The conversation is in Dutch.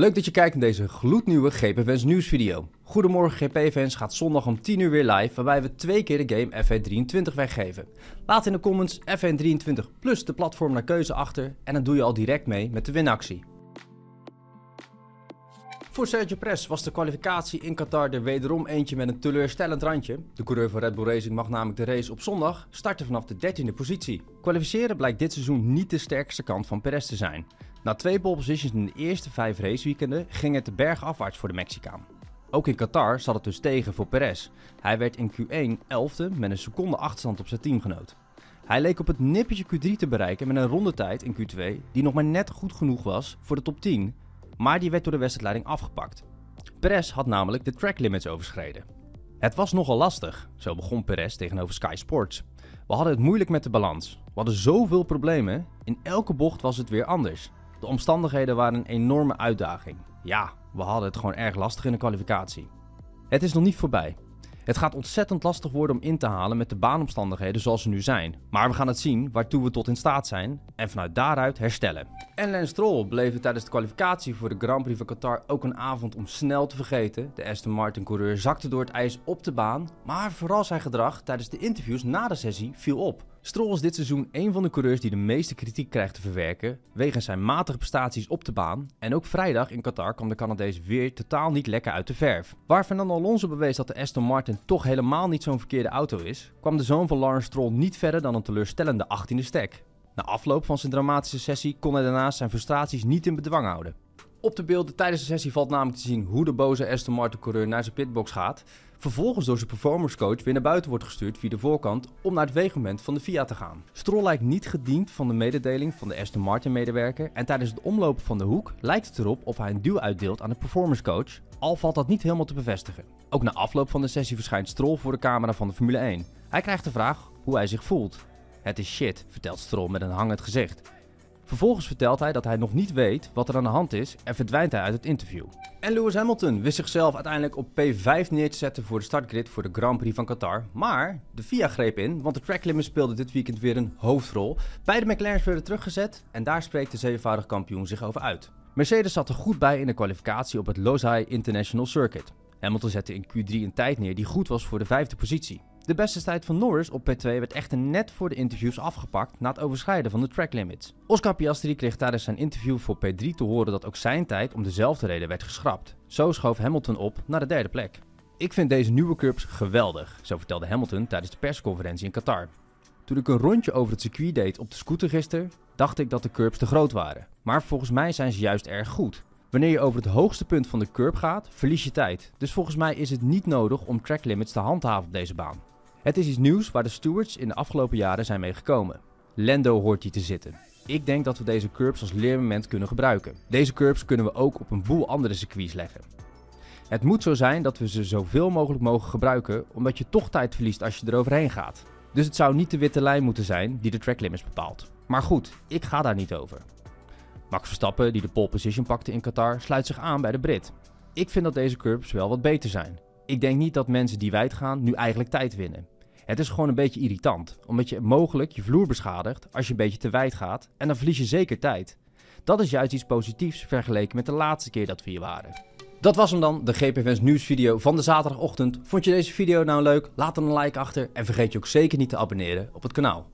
Leuk dat je kijkt naar deze gloednieuwe GP nieuwsvideo. Goedemorgen GP-fans gaat zondag om 10 uur weer live, waarbij we twee keer de game F123 weggeven. Laat in de comments F123 plus de platform naar keuze achter en dan doe je al direct mee met de winactie. Voor Sergio Perez was de kwalificatie in Qatar er wederom eentje met een teleurstellend randje. De coureur van Red Bull Racing mag namelijk de race op zondag starten vanaf de 13e positie. Kwalificeren blijkt dit seizoen niet de sterkste kant van Perez te zijn. Na twee pole positions in de eerste vijf raceweekenden ging het de berg afwaarts voor de Mexicaan. Ook in Qatar zat het dus tegen voor Perez. Hij werd in Q1 11e met een seconde achterstand op zijn teamgenoot. Hij leek op het nippertje Q3 te bereiken met een rondetijd in Q2 die nog maar net goed genoeg was voor de top 10, maar die werd door de wedstrijdleiding afgepakt. Perez had namelijk de track limits overschreden. Het was nogal lastig, zo begon Perez tegenover Sky Sports. We hadden het moeilijk met de balans. We hadden zoveel problemen, in elke bocht was het weer anders. De omstandigheden waren een enorme uitdaging. Ja, we hadden het gewoon erg lastig in de kwalificatie. Het is nog niet voorbij. Het gaat ontzettend lastig worden om in te halen met de baanomstandigheden zoals ze nu zijn. Maar we gaan het zien waartoe we tot in staat zijn en vanuit daaruit herstellen. En Lance Stroll bleef tijdens de kwalificatie voor de Grand Prix van Qatar ook een avond om snel te vergeten. De Aston Martin coureur zakte door het ijs op de baan, maar vooral zijn gedrag tijdens de interviews na de sessie viel op. Stroll is dit seizoen een van de coureurs die de meeste kritiek krijgt te verwerken wegens zijn matige prestaties op de baan. En ook vrijdag in Qatar kwam de Canadees weer totaal niet lekker uit de verf. Waar Fernando Alonso bewees dat de Aston Martin toch helemaal niet zo'n verkeerde auto is, kwam de zoon van Lawrence Stroll niet verder dan een teleurstellende 18e stek. Na afloop van zijn dramatische sessie kon hij daarnaast zijn frustraties niet in bedwang houden. Op de beelden tijdens de sessie valt namelijk te zien hoe de boze Aston Martin coureur naar zijn pitbox gaat. Vervolgens door zijn performance coach weer naar buiten wordt gestuurd via de voorkant om naar het weegmoment van de FIA te gaan. Stroll lijkt niet gediend van de mededeling van de Aston Martin medewerker en tijdens het omlopen van de hoek lijkt het erop of hij een duw uitdeelt aan de performance coach, al valt dat niet helemaal te bevestigen. Ook na afloop van de sessie verschijnt Stroll voor de camera van de Formule 1. Hij krijgt de vraag hoe hij zich voelt. Het is shit, vertelt Stroll met een hangend gezicht. Vervolgens vertelt hij dat hij nog niet weet wat er aan de hand is en verdwijnt hij uit het interview. En Lewis Hamilton wist zichzelf uiteindelijk op P5 neer te zetten voor de startgrid voor de Grand Prix van Qatar. Maar de FIA greep in, want de track limit speelde dit weekend weer een hoofdrol. Beide McLaren's werden teruggezet en daar spreekt de zevenvoudig kampioen zich over uit. Mercedes zat er goed bij in de kwalificatie op het Losail International Circuit. Hamilton zette in Q3 een tijd neer die goed was voor de vijfde positie. De beste tijd van Norris op P2 werd echter net voor de interviews afgepakt na het overschrijden van de track limits. Oscar Piastri kreeg tijdens zijn interview voor P3 te horen dat ook zijn tijd om dezelfde reden werd geschrapt. Zo schoof Hamilton op naar de derde plek. Ik vind deze nieuwe curbs geweldig, zo vertelde Hamilton tijdens de persconferentie in Qatar. Toen ik een rondje over het circuit deed op de scooter gisteren, dacht ik dat de curbs te groot waren. Maar volgens mij zijn ze juist erg goed. Wanneer je over het hoogste punt van de curb gaat, verlies je tijd. Dus volgens mij is het niet nodig om track limits te handhaven op deze baan. Het is iets nieuws waar de stewards in de afgelopen jaren zijn mee gekomen. Lendo hoort hier te zitten. Ik denk dat we deze curbs als leermoment kunnen gebruiken. Deze curbs kunnen we ook op een boel andere circuits leggen. Het moet zo zijn dat we ze zoveel mogelijk mogen gebruiken, omdat je toch tijd verliest als je eroverheen gaat. Dus het zou niet de witte lijn moeten zijn die de track limits bepaalt. Maar goed, ik ga daar niet over. Max Verstappen, die de pole position pakte in Qatar, sluit zich aan bij de Brit. Ik vind dat deze curbs wel wat beter zijn. Ik denk niet dat mensen die wijd gaan nu eigenlijk tijd winnen. Het is gewoon een beetje irritant, omdat je mogelijk je vloer beschadigt als je een beetje te wijd gaat en dan verlies je zeker tijd. Dat is juist iets positiefs vergeleken met de laatste keer dat we hier waren. Dat was hem dan, de GPFans nieuwsvideo van de zaterdagochtend. Vond je deze video nou leuk? Laat dan een like achter en vergeet je ook zeker niet te abonneren op het kanaal.